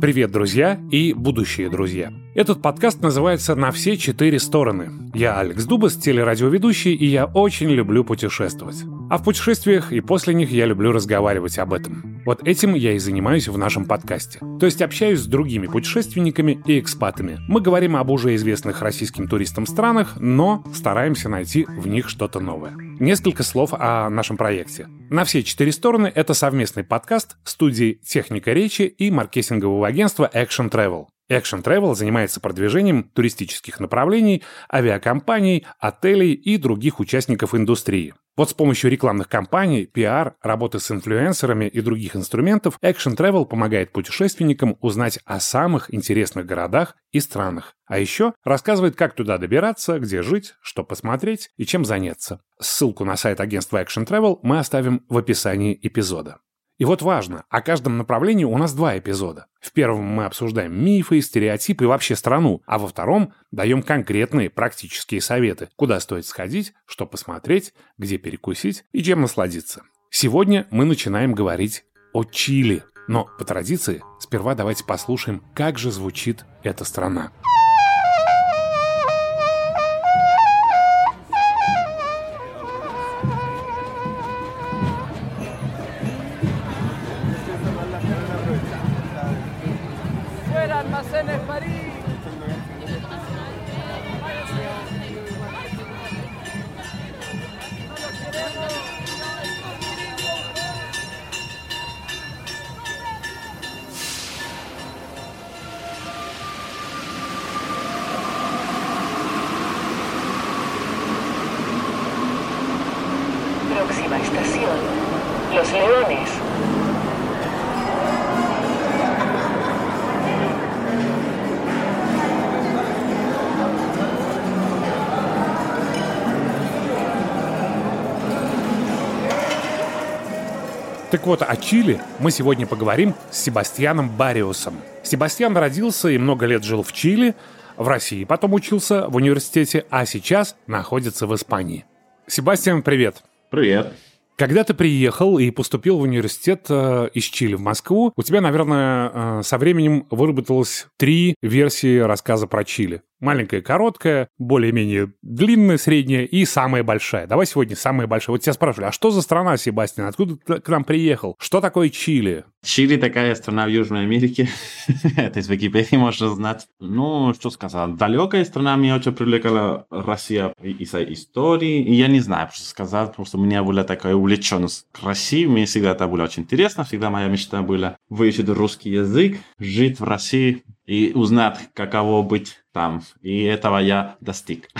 Привет, друзья и будущие друзья. Этот подкаст называется «На все четыре стороны». Я Алекс Дубас, телерадиоведущий, и я очень люблю путешествовать. А в путешествиях и после них я люблю разговаривать об этом. Вот этим я и занимаюсь в нашем подкасте. То есть общаюсь с другими путешественниками и экспатами. Мы говорим об уже известных российским туристам странах, но стараемся найти в них что-то новое. Несколько слов о нашем проекте. На все четыре стороны это совместный подкаст студии «Техника речи» и маркетингового агентства Action Travel. Action Travel занимается продвижением туристических направлений, авиакомпаний, отелей и других участников индустрии. Вот с помощью рекламных кампаний, пиар, работы с инфлюенсерами и других инструментов Action Travel помогает путешественникам узнать о самых интересных городах и странах. А еще рассказывает, как туда добираться, где жить, что посмотреть и чем заняться. Ссылку на сайт агентства Action Travel мы оставим в описании эпизода. И вот важно, о каждом направлении у нас два эпизода. В первом мы обсуждаем мифы, стереотипы и вообще страну, а во втором даем конкретные практические советы, куда стоит сходить, что посмотреть, где перекусить и чем насладиться. Сегодня мы начинаем говорить о Чили. Но по традиции сперва давайте послушаем, как же звучит эта страна. Próxima Так вот, о Чили мы сегодня поговорим с Себастьяном Бариусом. Себастьян родился и много лет жил в Чили, в России, потом учился в университете, а сейчас находится в Испании. Себастьян, привет. Привет. Когда ты приехал и поступил в университет э, из Чили в Москву, у тебя, наверное, э, со временем выработалось три версии рассказа про Чили. Маленькая, короткая, более-менее длинная, средняя и самая большая. Давай сегодня самая большая. Вот тебя спрашивали, а что за страна, Себастьян? Откуда ты к нам приехал? Что такое Чили? Чили такая страна в Южной Америке. Это из Википедии можно знать. Ну, что сказать. Далекая страна меня очень привлекала Россия из-за истории. И я не знаю, что сказать, что у меня была такая увлеченность к России. Мне всегда это было очень интересно. Всегда моя мечта была выучить русский язык, жить в России и узнать, каково быть там. И этого я достиг.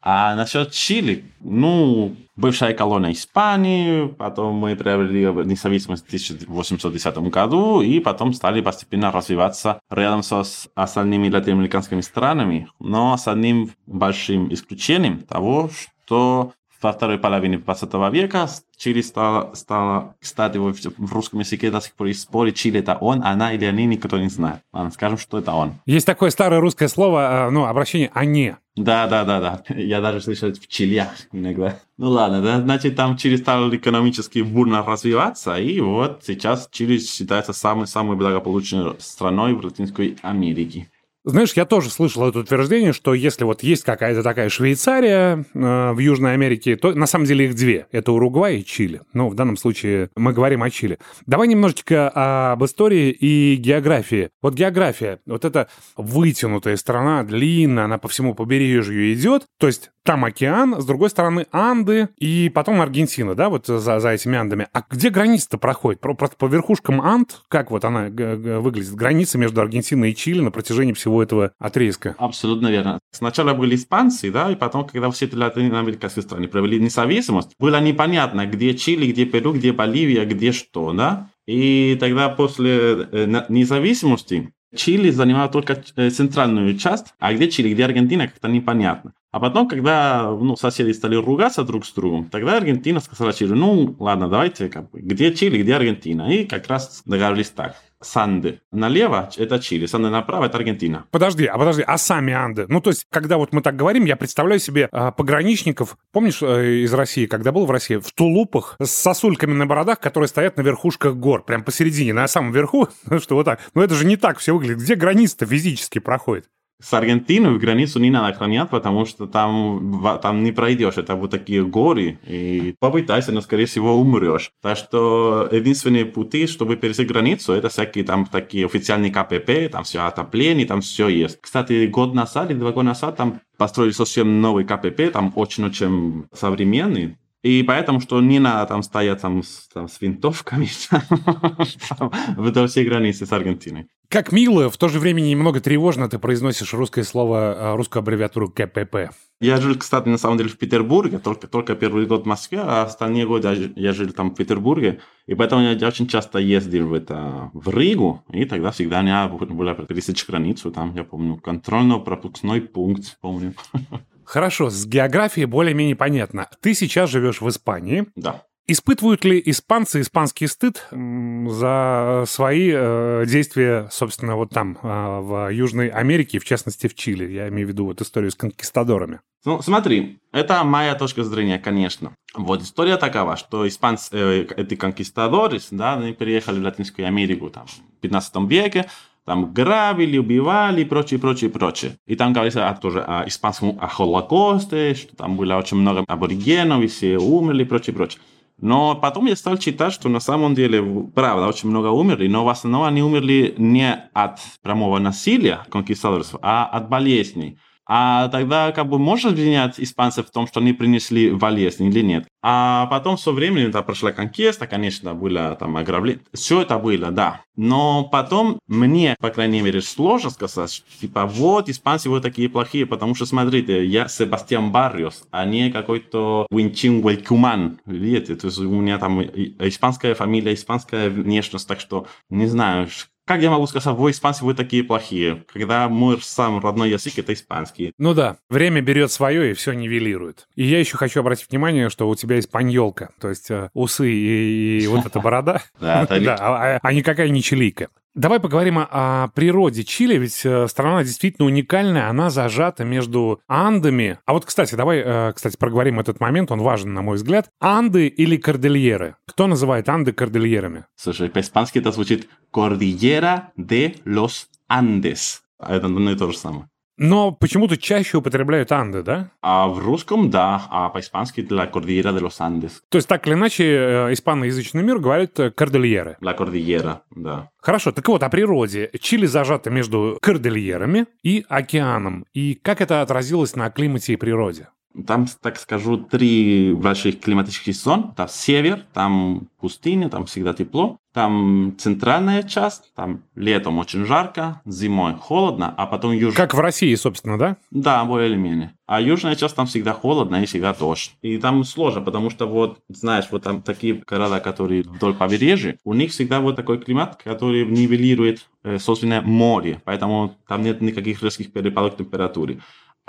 А насчет Чили, ну, бывшая колония Испании, потом мы приобрели независимость в 1810 году, и потом стали постепенно развиваться рядом с остальными латиноамериканскими странами, но с одним большим исключением того, что во второй половине 20 века Чили стало, стало кстати, в, в русском языке до сих пор есть споры, Чили это он, она или они, никто не знает. Ладно, скажем, что это он. Есть такое старое русское слово, а, ну, обращение «они». Да, да, да, да. Я даже слышал в Чилях иногда. Ну ладно, да, значит, там Чили стал экономически бурно развиваться, и вот сейчас Чили считается самой-самой благополучной страной в Латинской Америке. Знаешь, я тоже слышал это утверждение, что если вот есть какая-то такая Швейцария э, в Южной Америке, то на самом деле их две. Это Уругвай и Чили. Ну, в данном случае мы говорим о Чили. Давай немножечко об истории и географии. Вот география, вот эта вытянутая страна, длинная, она по всему побережью идет. То есть там океан, с другой стороны Анды и потом Аргентина, да, вот за, за этими Андами. А где граница-то проходит? Просто по верхушкам Анд, как вот она выглядит? Граница между Аргентиной и Чили на протяжении всего этого отрезка. Абсолютно верно. Сначала были испанцы, да, и потом, когда все эти латиноамериканские страны провели независимость, было непонятно, где Чили, где Перу, где Боливия, где что, да. И тогда после э, независимости Чили занимал только э, центральную часть, а где Чили, где Аргентина, как-то непонятно. А потом, когда ну, соседи стали ругаться друг с другом, тогда Аргентина сказала Чили, ну ладно, давайте, как бы, где Чили, где Аргентина? И как раз договорились так. Санды налево – это Чили, Санды направо – это Аргентина. Подожди, а подожди, а сами Анды? Ну, то есть, когда вот мы так говорим, я представляю себе э, пограничников, помнишь, э, из России, когда был в России, в тулупах с сосульками на бородах, которые стоят на верхушках гор, прям посередине, на самом верху, что вот так. Но это же не так все выглядит. Где граница-то физически проходит? С Аргентиной границу не надо охранять, потому что там, там не пройдешь. Это вот такие горы, и попытайся, но, скорее всего, умрешь. Так что единственные пути, чтобы перейти границу, это всякие там такие официальные КПП, там все отопление, там все есть. Кстати, год назад или два года назад там построили совсем новый КПП, там очень-очень современный. И поэтому, что не надо там стоять там с, там, с винтовками там, вдоль всей границы с Аргентиной. Как мило, в то же время немного тревожно ты произносишь русское слово, а, русскую аббревиатуру КПП. Я жил, кстати, на самом деле в Петербурге, только, только первый год в Москве, а остальные годы я жил там в Петербурге, и поэтому я очень часто ездил в, это, в Ригу, и тогда всегда у меня была пересечь границу, там, я помню, контрольно-пропускной пункт, помню. Хорошо, с географией более-менее понятно. Ты сейчас живешь в Испании. Да. Испытывают ли испанцы испанский стыд за свои э, действия, собственно, вот там, э, в Южной Америке, в частности, в Чили? Я имею в виду вот историю с конкистадорами. Ну, смотри, это моя точка зрения, конечно. Вот история такова, что испанцы, э, эти конкистадоры, да, они переехали в Латинскую Америку там, в 15 веке, там грабили, убивали и прочее, прочее, прочее. И там говорится о, тоже о испанском о Холокосте, что там было очень много аборигенов, и все умерли и прочее, прочее. Но потом я стал читать, что на самом деле, правда, очень много умерли, но в основном они умерли не от прямого насилия конкистадоров, а от болезней. А тогда как бы можно обвинять испанцев в том, что они принесли болезнь или нет? А потом со временем да, прошла конкеста, конечно, было там ограбление. Все это было, да. Но потом мне, по крайней мере, сложно сказать, что, типа, вот, испанцы вот такие плохие, потому что, смотрите, я Себастьян Барриос, а не какой-то Уинчин Уэлькуман, видите? То есть у меня там испанская фамилия, испанская внешность, так что, не знаю, как я могу сказать, вы испанцы, вы такие плохие, когда мой сам родной язык это испанский. Ну да, время берет свое и все нивелирует. И я еще хочу обратить внимание, что у тебя испаньолка, то есть э, усы и, и вот эта борода, да, а, а никакая не чилийка. Давай поговорим о, природе Чили, ведь э, страна действительно уникальная, она зажата между Андами. А вот, кстати, давай, э, кстати, проговорим этот момент, он важен, на мой взгляд. Анды или Кордильеры? Кто называет Анды Кордильерами? Слушай, по-испански это звучит Кордильера де los Andes. Это одно и то же самое. Но почему-то чаще употребляют Анды, да? А в русском, да, а по-испански la Cordillera de los Andes. То есть так или иначе э, испаноязычный мир говорит э, кордильеры. La Cordillera, да. Хорошо, так вот, о природе. Чили зажато между кордильерами и океаном. И как это отразилось на климате и природе? Там, так скажу, три больших климатических зон. Там север, там пустыня, там всегда тепло. Там центральная часть, там летом очень жарко, зимой холодно, а потом южная. Как в России, собственно, да? Да, более или менее. А южная часть там всегда холодно и всегда дождь. И там сложно, потому что вот, знаешь, вот там такие города, которые вдоль побережья, у них всегда вот такой климат, который нивелирует э, собственное море, поэтому там нет никаких резких перепадов температуры.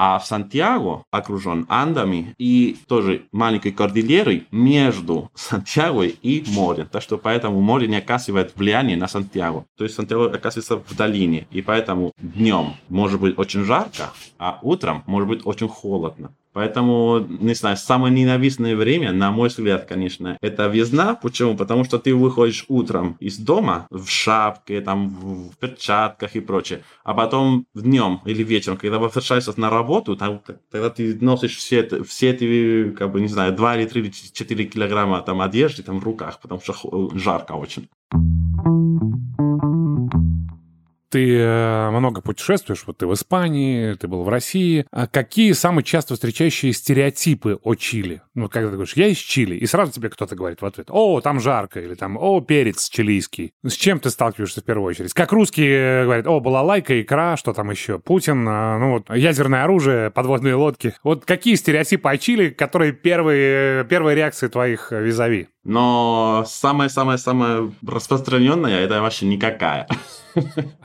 А в Сантьяго окружен Андами и тоже маленькой кордильерой между Сантьяго и морем. Так что поэтому море не оказывает влияния на Сантьяго. То есть Сантьяго оказывается в долине. И поэтому днем может быть очень жарко, а утром может быть очень холодно. Поэтому, не знаю, самое ненавистное время, на мой взгляд, конечно, это весна. Почему? Потому что ты выходишь утром из дома в шапке, там, в перчатках и прочее. А потом днем или вечером, когда возвращаешься на работу, там, тогда ты носишь все, это, все эти, как бы, не знаю, 2 или 3 или 4 килограмма там одежды там в руках, потому что жарко очень. Ты э, много путешествуешь, вот ты в Испании, ты был в России. А какие самые часто встречающие стереотипы о Чили? Ну, когда ты говоришь, я из Чили, и сразу тебе кто-то говорит в ответ, о, там жарко, или там, о, перец чилийский. С чем ты сталкиваешься в первую очередь? Как русские говорят, о, балалайка, икра, что там еще? Путин, а, ну вот, ядерное оружие, подводные лодки. Вот какие стереотипы о Чили, которые первые, первые реакции твоих визави? Но самая-самая-самая распространенная это вообще никакая.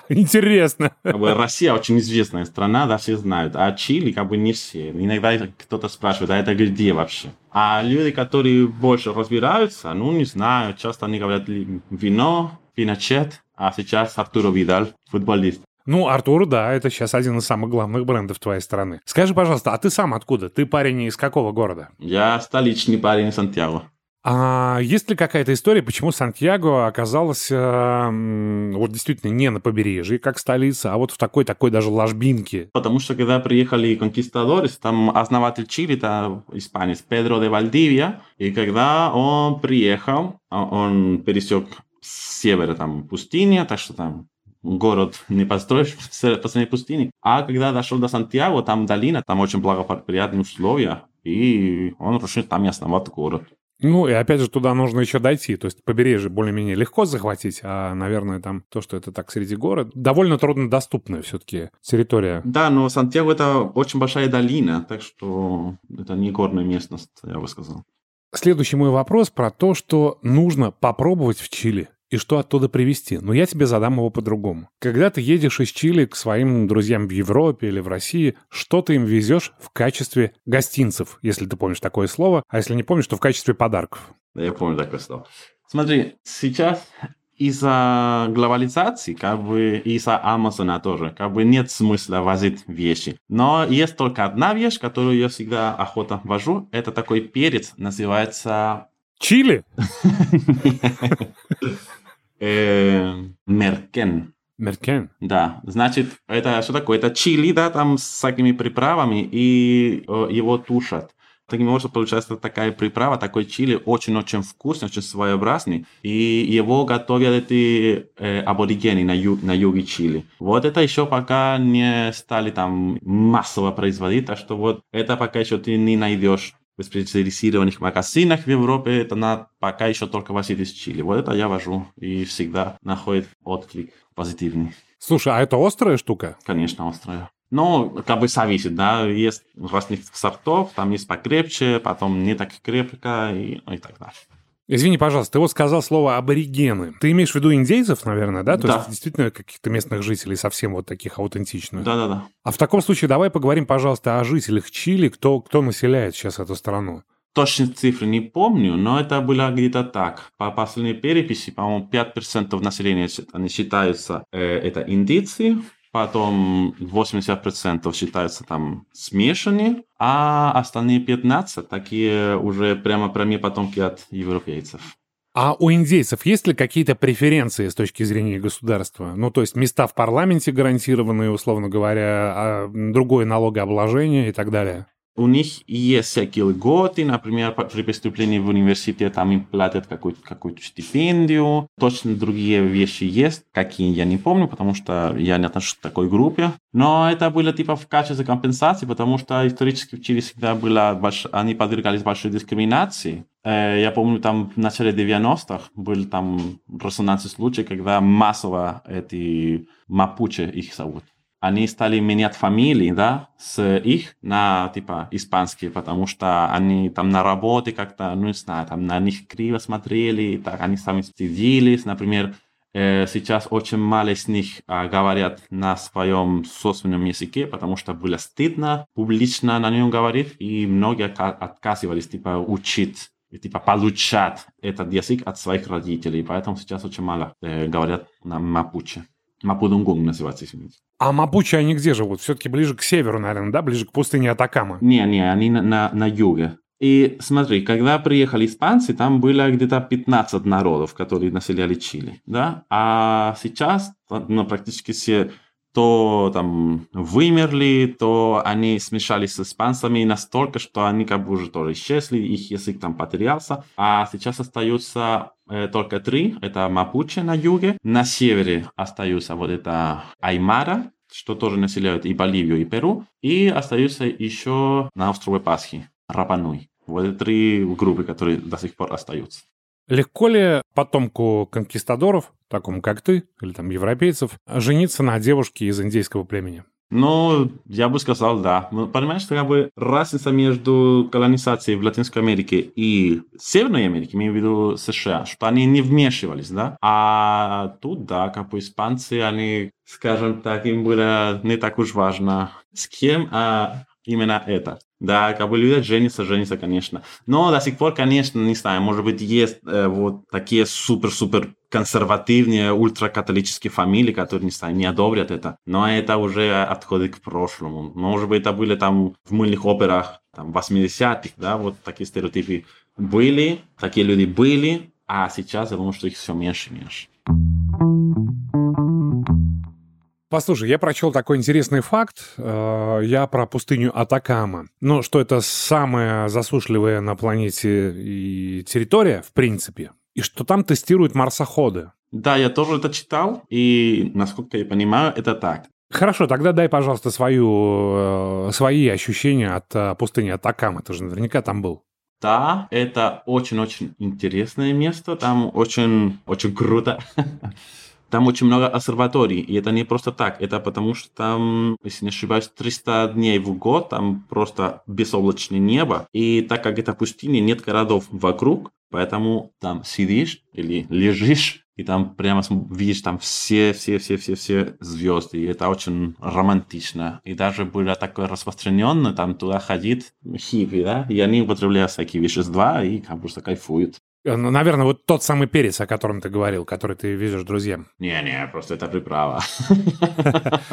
Интересно. Как бы Россия очень известная страна, да, все знают. А Чили как бы не все. Иногда кто-то спрашивает, а это где вообще? А люди, которые больше разбираются, ну, не знаю, часто они говорят вино, пиночет, а сейчас Артуро Видаль, футболист. Ну, Артур, да, это сейчас один из самых главных брендов твоей страны. Скажи, пожалуйста, а ты сам откуда? Ты парень из какого города? Я столичный парень из Сантьяго. А есть ли какая-то история, почему Сантьяго оказалась э, вот действительно не на побережье, как столица, а вот в такой-такой даже ложбинке? Потому что когда приехали конкистадоры, там основатель Чили, это испанец Педро де Вальдивия, и когда он приехал, а он пересек с севера там пустыня, так что там город не построишь посреди пустыни. А когда дошел до Сантьяго, там долина, там очень благоприятные условия, и он решил там и основать город. Ну, и опять же, туда нужно еще дойти. То есть побережье более-менее легко захватить, а, наверное, там то, что это так среди города, довольно труднодоступная все-таки территория. Да, но Сантьяго это очень большая долина, так что это не горная местность, я бы сказал. Следующий мой вопрос про то, что нужно попробовать в Чили и что оттуда привезти. Но я тебе задам его по-другому. Когда ты едешь из Чили к своим друзьям в Европе или в России, что ты им везешь в качестве гостинцев, если ты помнишь такое слово, а если не помнишь, то в качестве подарков? Да, я помню такое слово. Смотри, сейчас из-за глобализации, как бы из-за Амазона тоже, как бы нет смысла возить вещи. Но есть только одна вещь, которую я всегда охотно вожу. Это такой перец, называется... Чили? Э, меркен. Меркен? Да, значит, это что такое? Это чили, да, там с всякими приправами, и его тушат. Таким образом, получается такая приправа, такой чили, очень-очень вкусный, очень своеобразный. И его готовят эти э, аборигены на, ю, на юге Чили. Вот это еще пока не стали там массово производить, так что вот это пока еще ты не найдешь в специализированных магазинах в Европе, это на, пока еще только возит из Чили. Вот это я вожу и всегда находит отклик позитивный. Слушай, а это острая штука? Конечно, острая. Ну, как бы зависит, да, есть разных сортов, там есть покрепче, потом не так крепко и, и так далее. Извини, пожалуйста, ты вот сказал слово аборигены. Ты имеешь в виду индейцев, наверное, да? То да. есть действительно каких-то местных жителей совсем вот таких аутентичных. Да-да-да. А в таком случае давай поговорим, пожалуйста, о жителях Чили, кто, кто населяет сейчас эту страну. Точные цифры не помню, но это было где-то так. По последней переписи, по-моему, 5% населения они считаются, э, это индийцы, потом 80% считаются там смешанные, а остальные 15 такие уже прямо прямые потомки от европейцев. А у индейцев есть ли какие-то преференции с точки зрения государства? Ну, то есть места в парламенте гарантированные, условно говоря, а другое налогообложение и так далее? У них есть всякие льготы, например, при поступлении в университет там им платят какую-то какую стипендию. Точно другие вещи есть, какие я не помню, потому что я не отношусь к такой группе. Но это было типа в качестве компенсации, потому что исторически в Чили всегда было, больш... они подвергались большой дискриминации. Э, я помню, там в начале 90-х был там резонансный случай, когда массово эти мапуче их зовут они стали менять фамилии, да, с их на, типа, испанские, потому что они там на работе как-то, ну, не знаю, там на них криво смотрели, так они сами стыдились, например, э, сейчас очень мало из них э, говорят на своем собственном языке, потому что было стыдно публично на нем говорить, и многие отказывались, типа, учить типа получать этот язык от своих родителей, поэтому сейчас очень мало э, говорят на мапуче. Мапудунгунг называется, извините. А мапучи они где живут? Все-таки ближе к северу, наверное, да? Ближе к пустыне Атакама? Не, не, они на, на, на юге. И смотри, когда приехали испанцы, там было где-то 15 народов, которые населяли Чили, да? А сейчас ну, практически все то там вымерли, то они смешались с испанцами настолько, что они как бы уже тоже исчезли, их язык там потерялся. А сейчас остаются только три. Это Мапуче на юге. На севере остаются вот это Аймара, что тоже населяют и Боливию, и Перу. И остаются еще на острове Пасхи, Рапануй. Вот это три группы, которые до сих пор остаются. Легко ли потомку конкистадоров, такому как ты, или там европейцев, жениться на девушке из индейского племени? Ну, я бы сказал, да. Ну, понимаешь, как бы разница между колонизацией в Латинской Америке и Северной Америке, имею в виду США, что они не вмешивались, да? А тут, да, как бы испанцы, они, скажем так, им было не так уж важно с кем, а именно это. Да, как бы люди женятся, женятся, конечно. Но до сих пор, конечно, не знаю, может быть, есть э, вот такие супер-супер консервативные ультракатолические фамилии, которые, не знаю, не одобрят это. Но это уже отходит к прошлому. Может быть, это были там в мыльных операх там, 80-х, да, вот такие стереотипы были, такие люди были, а сейчас я думаю, что их все меньше и меньше. Послушай, я прочел такой интересный факт. Э, я про пустыню Атакама. Ну, что это самая засушливая на планете и территория, в принципе. И что там тестируют марсоходы. Да, я тоже это читал. И, насколько я понимаю, это так. Хорошо, тогда дай, пожалуйста, свою, э, свои ощущения от э, пустыни Атакама. Ты же наверняка там был. Да, это очень-очень интересное место. Там очень, очень круто. Там очень много обсерваторий, и это не просто так, это потому что там, если не ошибаюсь, 300 дней в год, там просто безоблачное небо, и так как это пустыня, нет городов вокруг, поэтому там сидишь или лежишь, и там прямо видишь там все, все, все, все, все звезды, и это очень романтично. И даже было такое распространено, там туда ходит хиппи, да, и они употребляют всякие вещества и как просто кайфуют. Э, ну, наверное, вот тот самый перец, о котором ты говорил, который ты везешь друзьям. Не-не, просто это приправа.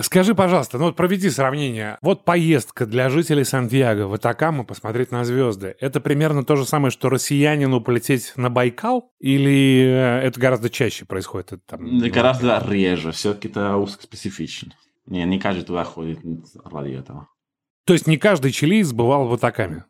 Скажи, пожалуйста, ну вот проведи сравнение. Вот поездка для жителей Сантьяго в Атакаму посмотреть на звезды. Это примерно то же самое, что россиянину полететь на Байкал? Или э, это гораздо чаще происходит? Это, там, гораздо реже. Все-таки это узкоспецифично. Не, не каждый туда ходит ради этого. То есть не каждый чилиец бывал в Атакаме?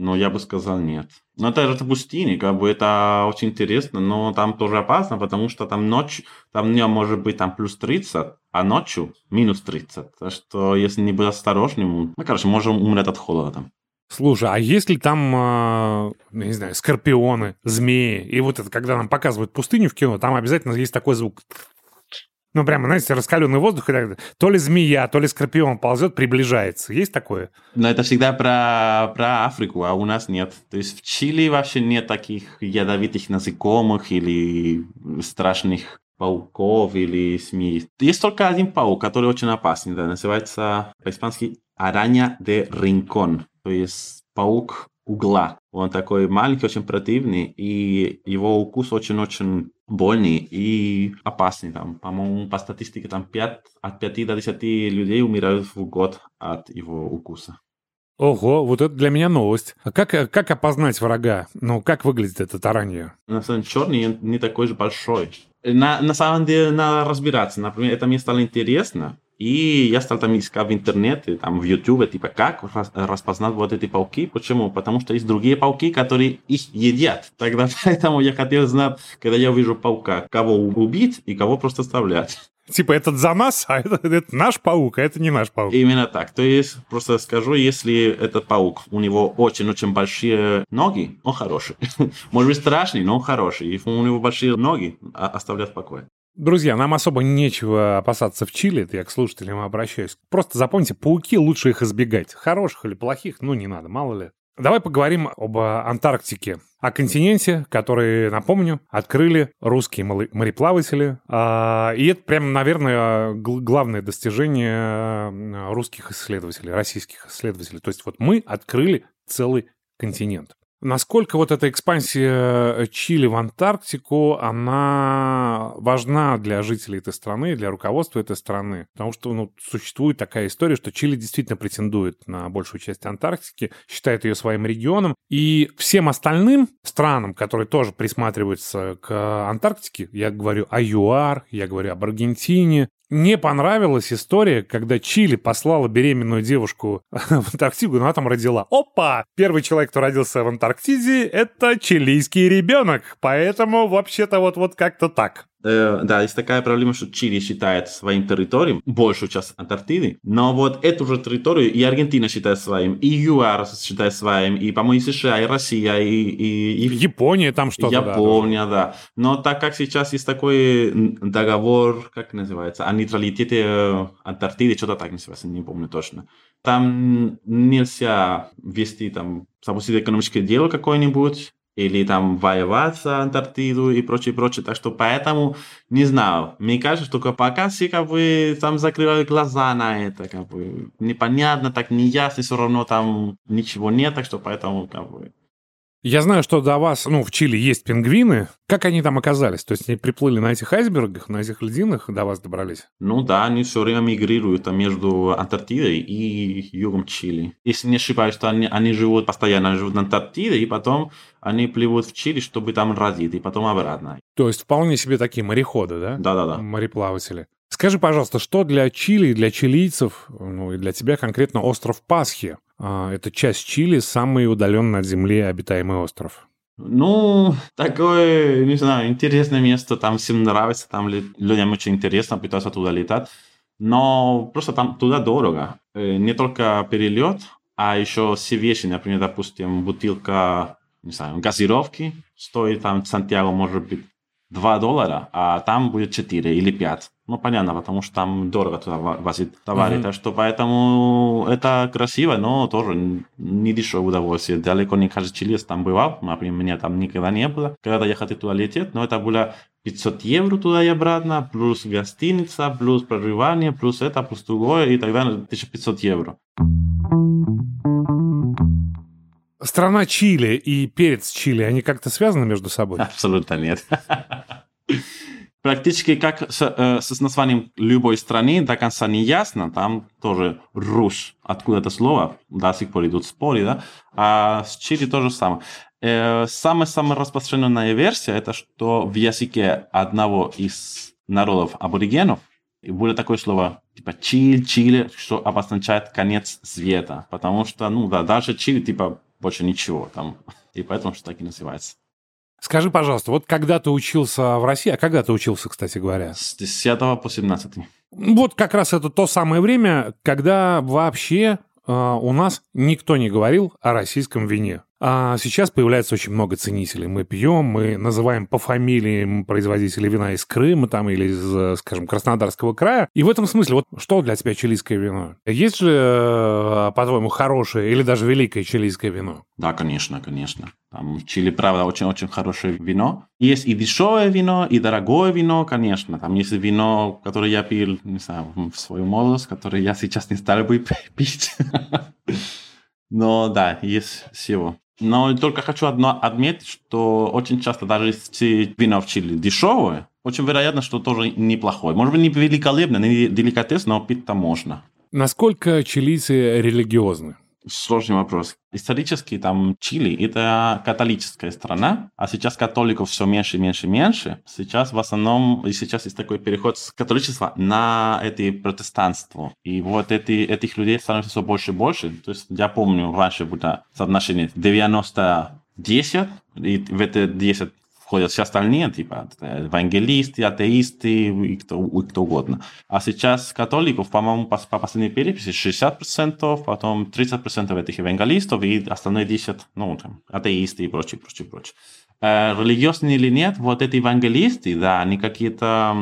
Ну, я бы сказал нет. Но это же пустыня, как бы это очень интересно, но там тоже опасно, потому что там ночь, там днем может быть там плюс 30, а ночью минус 30. Так что если не быть осторожным, ну, короче, можем умереть от холода там. Слушай, а есть ли там, э, не знаю, скорпионы, змеи? И вот это, когда нам показывают пустыню в кино, там обязательно есть такой звук. Ну, прямо, знаете, раскаленный воздух, то ли змея, то ли скорпион ползет, приближается. Есть такое? Но это всегда про, про Африку, а у нас нет. То есть в Чили вообще нет таких ядовитых насекомых или страшных пауков или змей. Есть только один паук, который очень опасный. Да, называется по-испански араня де ринкон. То есть паук угла. Он такой маленький, очень противный, и его укус очень-очень больный и опасный. Там, по-моему, по статистике там 5, от 5 до 10 людей умирают в год от его укуса. Ого, вот это для меня новость. А как, как опознать врага? Ну, как выглядит это таранья? На самом деле, черный не такой же большой. На, на самом деле, надо разбираться. Например, это мне стало интересно. И я стал там искать в интернете, там в YouTube, типа, как распознать вот эти пауки. Почему? Потому что есть другие пауки, которые их едят. Тогда поэтому я хотел знать, когда я вижу паука, кого убить и кого просто оставлять. Типа, этот за нас, а это, это наш паук, а это не наш паук. Именно так. То есть, просто скажу, если этот паук, у него очень-очень большие ноги, он хороший. Может быть, страшный, но он хороший. Если у него большие ноги, оставлять в покое. Друзья, нам особо нечего опасаться в Чили, это я к слушателям обращаюсь. Просто запомните, пауки лучше их избегать. Хороших или плохих, ну не надо, мало ли. Давай поговорим об Антарктике, о континенте, который, напомню, открыли русские мореплаватели. А, и это прям, наверное, главное достижение русских исследователей, российских исследователей. То есть вот мы открыли целый континент. Насколько вот эта экспансия э, Чили в Антарктику, она важна для жителей этой страны, для руководства этой страны? Потому что ну, существует такая история, что Чили действительно претендует на большую часть Антарктики, считает ее своим регионом. И всем остальным странам, которые тоже присматриваются к Антарктике, я говорю о ЮАР, я говорю об Аргентине, не понравилась история, когда Чили послала беременную девушку в Антарктиду, но она там родила. Опа! Первый человек, кто родился в Антарктиде, это чилийский ребенок. Поэтому вообще-то вот, вот как-то так. Э, да, есть такая проблема, что Чили считает своим территорией большую часть Антарктиды, но вот эту же территорию и Аргентина считает своим, и ЮАР считает своим, и, по-моему, и США, и Россия, и... и, и... Япония там что-то. Япония, да, да. Но так как сейчас есть такой договор, как называется, о нейтралитете э, Антарктиды, что-то так называется, не помню точно. Там нельзя вести там запустить экономическое дело какое-нибудь, или там воевать за Антарктиду и прочее, прочее. Так что поэтому, не знаю, мне кажется, что пока все как бы там закрывают глаза на это, как бы непонятно, так неясно, все равно там ничего нет, так что поэтому как бы я знаю, что до вас, ну, в Чили есть пингвины. Как они там оказались? То есть они приплыли на этих айсбергах, на этих льдинах, до вас добрались? Ну да, они все время мигрируют между Антарктидой и югом Чили. Если не ошибаюсь, то они, они живут постоянно, живут на Антарктиде, и потом они плывут в Чили, чтобы там родить, и потом обратно. То есть вполне себе такие мореходы, да? Да-да-да. Мореплаватели. Скажи, пожалуйста, что для Чили, для чилийцев, ну и для тебя конкретно остров Пасхи? А, это часть Чили, самый удаленный от Земли обитаемый остров. Ну, такое, не знаю, интересное место, там всем нравится, там людям очень интересно пытаться туда летать, но просто там туда дорого. Э, не только перелет, а еще все вещи, например, допустим, бутылка, не знаю, газировки стоит там в Сантьяго, может быть, 2 доллара, а там будет 4 или 5. Ну, понятно, потому что там дорого туда возить товары. Mm-hmm. Так что поэтому это красиво, но тоже не дешевое удовольствие. Далеко не каждый чилец там бывал. Например, меня там никогда не было. Когда я хотел туда лететь, но это было 500 евро туда и обратно, плюс гостиница, плюс проживание, плюс это, плюс другое, и тогда 1500 евро. Страна Чили и перец Чили, они как-то связаны между собой? Абсолютно нет. практически как с, э, с названием любой страны до конца не ясно. Там тоже руш, откуда это слово, до сих пор идут споры, да. А с Чили то же самое. Э, самая-самая распространенная версия это что в языке одного из народов аборигенов было такое слово типа Чиль, Чили, что обозначает конец света. Потому что, ну да, даже Чили типа больше ничего там. И поэтому что так и называется. Скажи, пожалуйста, вот когда ты учился в России, а когда ты учился, кстати говоря? С 10 по 17. Вот как раз это то самое время, когда вообще э, у нас никто не говорил о российском вине. А сейчас появляется очень много ценителей. Мы пьем, мы называем по фамилиям производителей вина из Крыма там, или из, скажем, Краснодарского края. И в этом смысле, вот что для тебя чилийское вино? Есть же, э, по-твоему, хорошее или даже великое чилийское вино? Да, конечно, конечно. Там в Чили, правда, очень-очень хорошее вино. Есть и дешевое вино, и дорогое вино, конечно. Там есть вино, которое я пил, не знаю, в свою молодость, которое я сейчас не стал бы пить. Но да, есть всего. Но только хочу одно отметить, что очень часто даже если вино в Чили дешевое, очень вероятно, что тоже неплохое. Может быть, не великолепно, не деликатес, но пить-то можно. Насколько чилийцы религиозны? Сложный вопрос. Исторически там Чили – это католическая страна, а сейчас католиков все меньше, меньше, меньше. Сейчас в основном, и сейчас есть такой переход с католичества на это протестанство. И вот эти, этих людей становится все больше и больше. То есть я помню, раньше было соотношение 90-10, и в это 10 входят все остальные, типа евангелисты, атеисты и кто, и кто угодно. А сейчас католиков, по-моему, по, по последней переписи 60%, потом 30% этих евангелистов и остальные 10, ну, там, атеисты и прочее, прочее, прочее. Э, религиозные или нет, вот эти евангелисты, да, они какие-то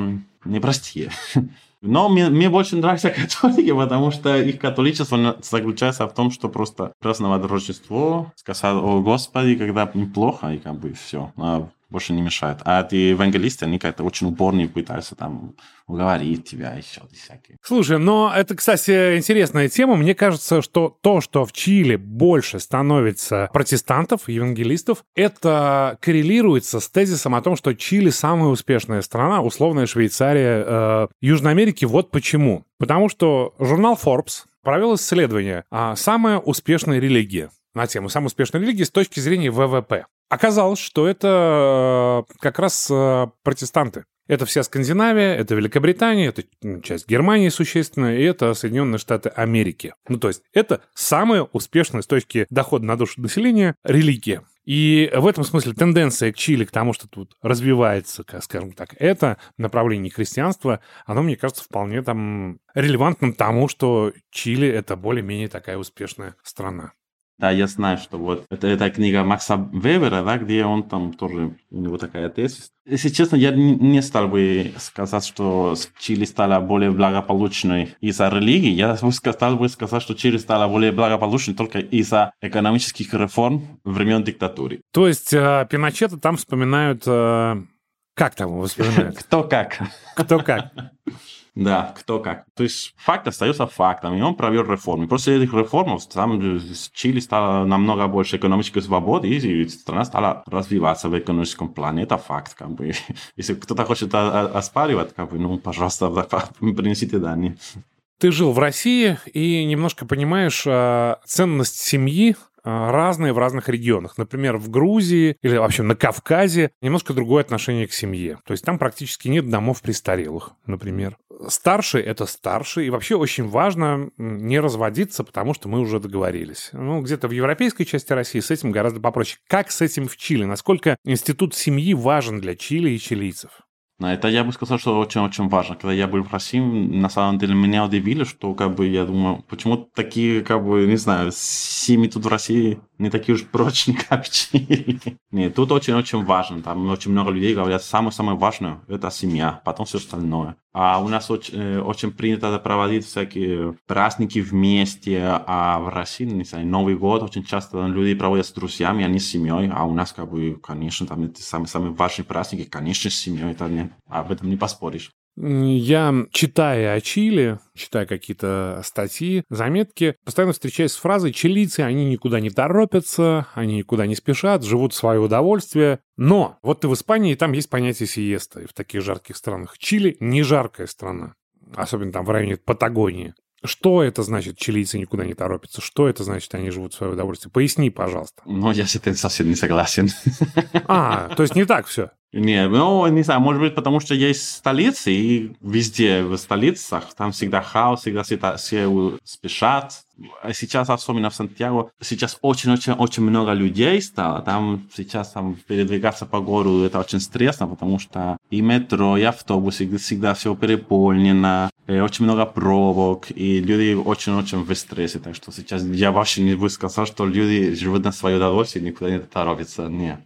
непростые. Но мне, мне больше нравятся католики, потому что их католичество заключается в том, что просто праздновать Рождество, сказать о Господи, когда неплохо, и как бы все. А больше не мешает. А эти евангелисты, они как-то очень упорные пытаются там уговорить тебя еще всякие. Слушай, но это, кстати, интересная тема. Мне кажется, что то, что в Чили больше становится протестантов, евангелистов, это коррелируется с тезисом о том, что Чили самая успешная страна, условная Швейцария э, Южной Америки. Вот почему. Потому что журнал Forbes провел исследование а «Самая успешная религия» на тему «Самая успешная религия» с точки зрения ВВП. Оказалось, что это э, как раз э, протестанты. Это вся Скандинавия, это Великобритания, это часть Германии существенная, и это Соединенные Штаты Америки. Ну, то есть это самая успешная с точки дохода на душу населения религия. И в этом смысле тенденция к Чили, к тому, что тут развивается, скажем так, это направление христианства, оно, мне кажется, вполне там релевантным тому, что Чили — это более-менее такая успешная страна. Да, я знаю, что вот это, это книга Макса Вебера, да, где он там тоже, у него такая тезис. Если честно, я не стал бы сказать, что Чили стала более благополучной из-за религии. Я стал бы сказать, что Чили стала более благополучной только из-за экономических реформ времен диктатуры. То есть э, Пиночета там вспоминают... Э, как там его вспоминают? Кто как. Кто как. Да, кто как. То есть факт остается фактом, и он провел реформы. После этих реформ там Чили стало намного больше экономической свободы, и страна стала развиваться в экономическом плане. Это факт. Как бы. Если кто-то хочет оспаривать, как бы, ну, пожалуйста, принесите данные. Ты жил в России и немножко понимаешь а, ценность семьи разные в разных регионах. Например, в Грузии или вообще на Кавказе немножко другое отношение к семье. То есть там практически нет домов престарелых, например. Старший — это старший, и вообще очень важно не разводиться, потому что мы уже договорились. Ну, где-то в европейской части России с этим гораздо попроще. Как с этим в Чили? Насколько институт семьи важен для Чили и чилийцев? Это я бы сказал, что очень-очень важно. Когда я был в России, на самом деле меня удивили, что как бы я думаю, почему такие, как бы, не знаю, семьи тут в России не такие уж прочные, как в. Нет, тут очень-очень важно. Там очень много людей говорят, самое-самое важное – это семья, потом все остальное. А у нас очень, э, очень принято проводить всякие праздники вместе, а в России, не знаю, Новый год очень часто люди проводят с друзьями, а не с семьей, а у нас, как бы, конечно, там это самые-самые важные праздники, конечно, с семьей, это не, об этом не поспоришь. Я, читая о Чили, читая какие-то статьи, заметки, постоянно встречаюсь с фразой «чилийцы, они никуда не торопятся, они никуда не спешат, живут в свое удовольствие». Но вот ты в Испании, там есть понятие сиеста, и в таких жарких странах. Чили не жаркая страна, особенно там в районе Патагонии. Что это значит, чилийцы никуда не торопятся? Что это значит, они живут в свое удовольствие? Поясни, пожалуйста. Ну, я с этим совсем не согласен. А, то есть не так все? Не, ну, не знаю, может быть, потому что есть столицы, и везде в столицах там всегда хаос, всегда все, все спешат. А сейчас, особенно в Сантьяго, сейчас очень-очень-очень много людей стало. Там сейчас там передвигаться по городу, это очень стresсно, потому что и метро, и автобусы, всегда все переполнено, очень много пробок, и люди очень-очень в стрессе. Так что сейчас я вообще не бы сказал, что люди живут на свое удовольствие, никуда не торопятся. Нет.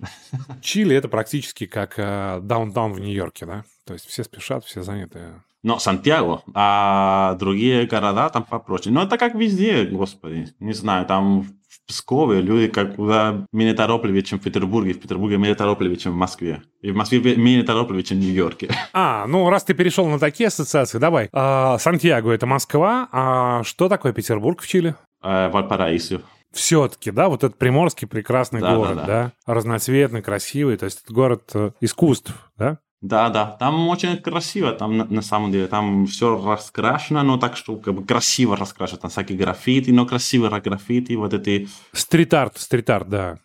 Чили это практически как э, даунтаун в Нью-Йорке, да? То есть все спешат, все заняты. Но Сантьяго, а другие города там попроще. Но это как везде, господи. Не знаю, там в Пскове люди как куда менее торопливее, чем в Петербурге. В Петербурге менее торопливее, чем в Москве. И в Москве менее торопливее, чем в Нью-Йорке. А, ну раз ты перешел на такие ассоциации, давай. А, Сантьяго — это Москва. А что такое Петербург в Чили? А, Вальпараисио все-таки, да, вот этот приморский прекрасный да, город, да, да. да, разноцветный, красивый, то есть это город э, искусств, да? Да, да, там очень красиво, там на, на самом деле, там все раскрашено, но так, что как бы красиво раскрашено, там всякие граффити, но красивые граффити, вот эти... Стрит-арт, стрит-арт, да.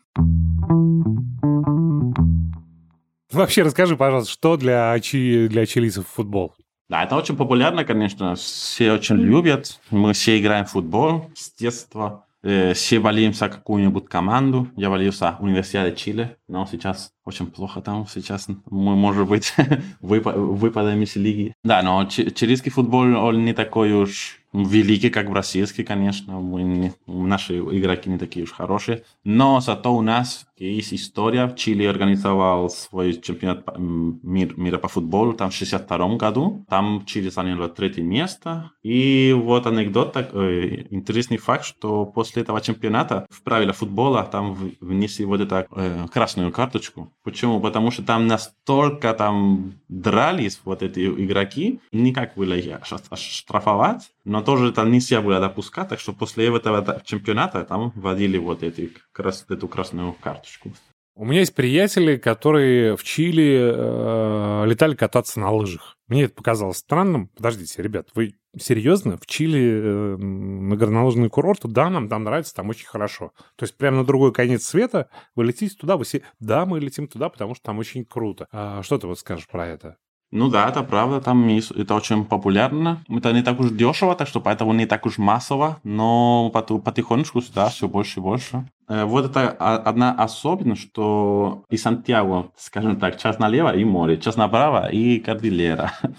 Вообще расскажи, пожалуйста, что для, чи... для чилийцев футбол? Да, это очень популярно, конечно, все очень любят, мы все играем в футбол с детства. Э, все болеем за какую-нибудь команду. Я болею за Университет Чили, но сейчас очень плохо там. Сейчас мы, может быть, выпадаем из лиги. Да, но чилийский футбол, он не такой уж великий, как российский, конечно. Мы не, наши игроки не такие уж хорошие. Но зато у нас есть история. Чили организовал свой чемпионат мир, мира по футболу там в 62 году. Там Чили заняло третье место. И вот анекдот, так, э, интересный факт, что после этого чемпионата в правила футбола там внесли вот эту э, красную карточку. Почему? Потому что там настолько там дрались вот эти игроки, никак было их штрафовать, но тоже это нельзя было допускать, так что после этого чемпионата там вводили вот эти, крас, эту красную карточку. У меня есть приятели, которые в Чили э, летали кататься на лыжах. Мне это показалось странным. Подождите, ребят, вы серьезно? В Чили э, на горнолыжный курорт? Да, нам там нравится, там очень хорошо. То есть прямо на другой конец света вы летите туда, вы все... Да, мы летим туда, потому что там очень круто. А что ты вот скажешь про это? Ну да, это правда, там это очень популярно. Это не так уж дешево, так что поэтому не так уж массово, но потихонечку, да, все больше и больше. Э, вот это одна особенность, что и Сантьяго, скажем так, час налево и море, час направо и кордилера.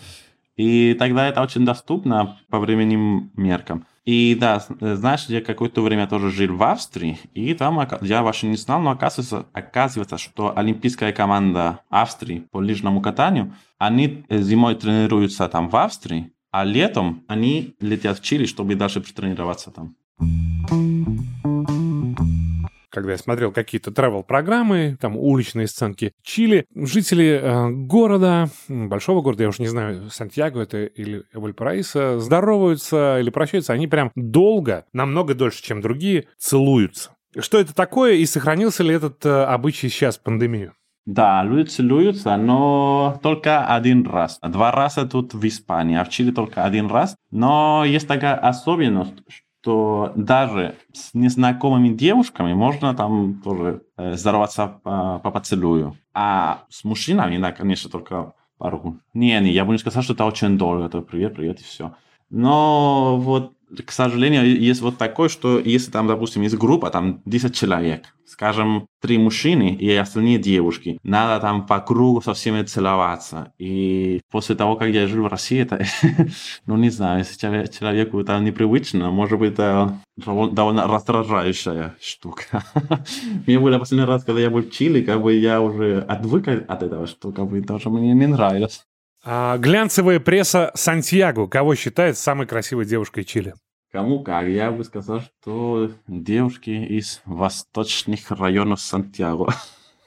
И тогда это очень доступно по временным меркам. И да, э, знаешь, я какое-то время тоже жил в Австрии, и там я вообще не знал, но оказывается, оказывается, что олимпийская команда Австрии по лыжному катанию, они э, зимой тренируются там в Австрии, а летом они летят в Чили, чтобы дальше тренироваться там когда я смотрел какие-то travel-программы, там уличные сценки Чили, жители э, города, большого города, я уж не знаю, Сантьяго это или Вальпараисо, здороваются или прощаются, они прям долго, намного дольше, чем другие, целуются. Что это такое и сохранился ли этот э, обычай сейчас пандемию? Да, люди целуются, но только один раз. Два раза тут в Испании, а в Чили только один раз. Но есть такая особенность, что даже с незнакомыми девушками можно там тоже э, здороваться по, по поцелую. А с мужчинами, да, конечно, только пару. Не, не, я бы не сказал, что это очень дорого. Это привет, привет и все. Но вот к сожалению, есть вот такое, что если там, допустим, есть группа, там 10 человек, скажем, три мужчины и остальные девушки, надо там по кругу со всеми целоваться. И после того, как я жил в России, это, ну не знаю, если человеку это непривычно, может быть, это довольно раздражающая штука. Мне было последний раз, когда я был в Чили, как бы я уже отвык от этого, что как бы даже мне не нравилось. А глянцевая пресса Сантьяго кого считает самой красивой девушкой Чили? Кому как? Я бы сказал, что девушки из восточных районов Сантьяго.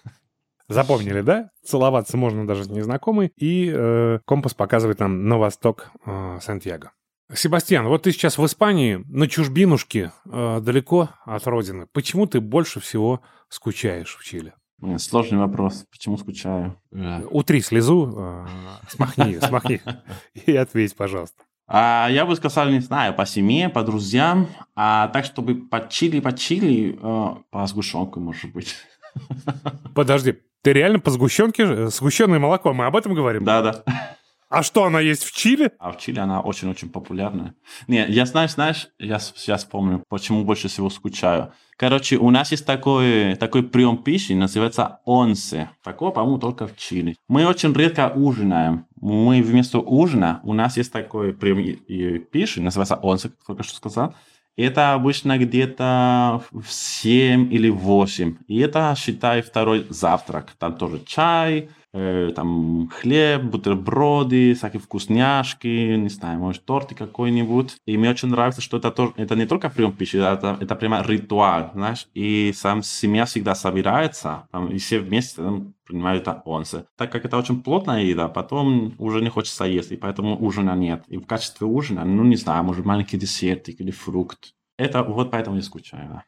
Запомнили, да? Целоваться можно даже с незнакомой. И э, компас показывает нам на восток э, Сантьяго. Себастьян, вот ты сейчас в Испании, на чужбинушке, э, далеко от родины. Почему ты больше всего скучаешь в Чили? Сложный вопрос. Почему скучаю? Утри слезу, э, смахни, смахни и ответь, пожалуйста. А, я бы сказал, не знаю, по семье, по друзьям, а так, чтобы по чили, по чили, э, по сгущенке, может быть. Подожди, ты реально по сгущенке? Сгущенное молоко, мы об этом говорим? Да, да. А что, она есть в Чили? А в Чили она очень-очень популярная. Не, я знаю, знаешь, я сейчас помню, почему больше всего скучаю. Короче, у нас есть такой, такой прием пищи, называется онсе. Такого, по-моему, только в Чили. Мы очень редко ужинаем. Мы вместо ужина, у нас есть такой прием пищи, называется онсе, как только что сказал. Это обычно где-то в 7 или 8. И это, считай, второй завтрак. Там тоже чай, э, там хлеб, бутерброды, всякие вкусняшки, не знаю, может торты какой-нибудь. И мне очень нравится, что это, это не только прием пищи, это, это прямо ритуал, знаешь, и сам семья всегда собирается, там, и все вместе там, принимают онсе. Так как это очень плотная еда, потом уже не хочется есть, и поэтому ужина нет. И в качестве ужина, ну не знаю, может маленький десертик или фрукт. Это вот поэтому я скучаю, да.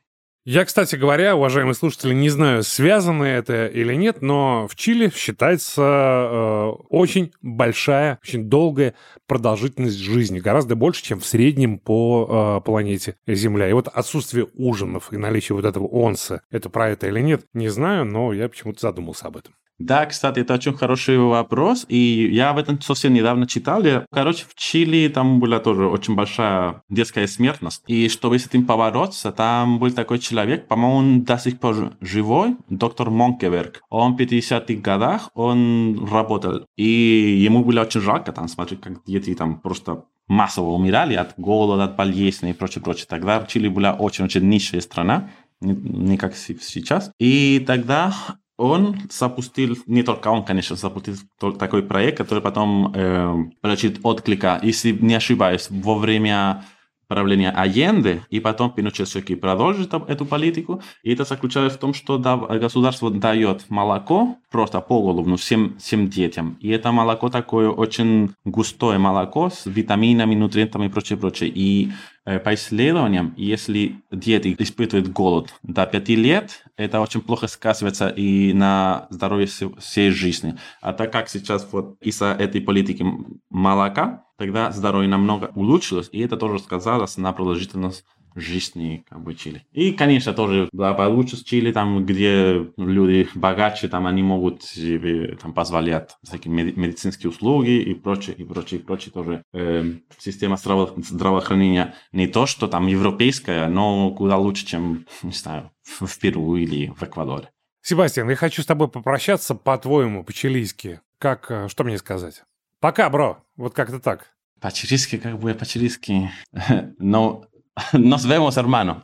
Я, кстати говоря, уважаемые слушатели, не знаю, связано это или нет, но в Чили считается э, очень большая, очень долгая продолжительность жизни, гораздо больше, чем в среднем по э, планете Земля. И вот отсутствие ужинов и наличие вот этого онса, это про это или нет, не знаю, но я почему-то задумался об этом. Да, кстати, это очень хороший вопрос, и я об этом совсем недавно читал. Короче, в Чили там была тоже очень большая детская смертность, и чтобы с этим побороться, там был такой человек, по-моему, он до сих пор живой, доктор Монкеверк. Он в 50-х годах, он работал, и ему было очень жалко там смотреть, как дети там просто массово умирали от голода, от болезней и прочее, прочее. Тогда в Чили была очень-очень нищая страна, не как сейчас. И тогда он запустил, не только он, конечно, запустил такой проект, который потом э, получил отклика, если не ошибаюсь, во время правления Аенде, и потом Пиночет все-таки продолжит эту политику. И это заключается в том, что государство дает молоко просто поголовно всем, всем детям. И это молоко такое очень густое молоко с витаминами, нутриентами и прочее, прочее. И по исследованиям, если дети испытывают голод до 5 лет, это очень плохо сказывается и на здоровье всей жизни. А так как сейчас вот из-за этой политики молока, тогда здоровье намного улучшилось, и это тоже сказалось на продолжительность жизни как бы Чили. И, конечно, тоже да, получше с Чили, там, где люди богаче, там они могут себе там, позволять всякие медицинские услуги и прочее, и прочее, и прочее тоже. Э, система здраво здравоохранения не то, что там европейская, но куда лучше, чем, не знаю, в Перу или в Эквадоре. Себастьян, я хочу с тобой попрощаться по-твоему, по-чилийски. Как, э, что мне сказать? Пока, бро. Вот как-то так. По-чилийски, как бы по-чилийски. Но nos vemos, hermano.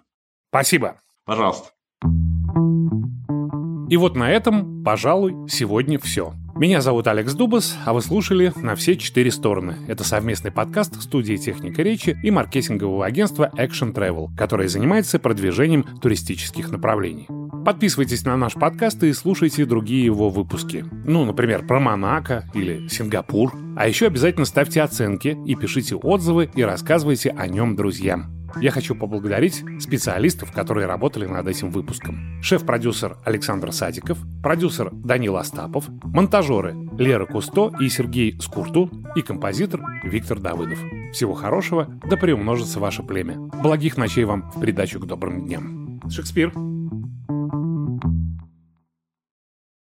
Спасибо. Пожалуйста. И вот на этом, пожалуй, сегодня все. Меня зовут Алекс Дубас, а вы слушали «На все четыре стороны». Это совместный подкаст студии «Техника речи» и маркетингового агентства Action Travel, которое занимается продвижением туристических направлений. Подписывайтесь на наш подкаст и слушайте другие его выпуски. Ну, например, про Монако или Сингапур. А еще обязательно ставьте оценки и пишите отзывы и рассказывайте о нем друзьям. Я хочу поблагодарить специалистов, которые работали над этим выпуском. Шеф-продюсер Александр Садиков, продюсер Данил Остапов, монтажеры Лера Кусто и Сергей Скурту и композитор Виктор Давыдов. Всего хорошего, да приумножится ваше племя. Благих ночей вам в придачу к добрым дням. Шекспир.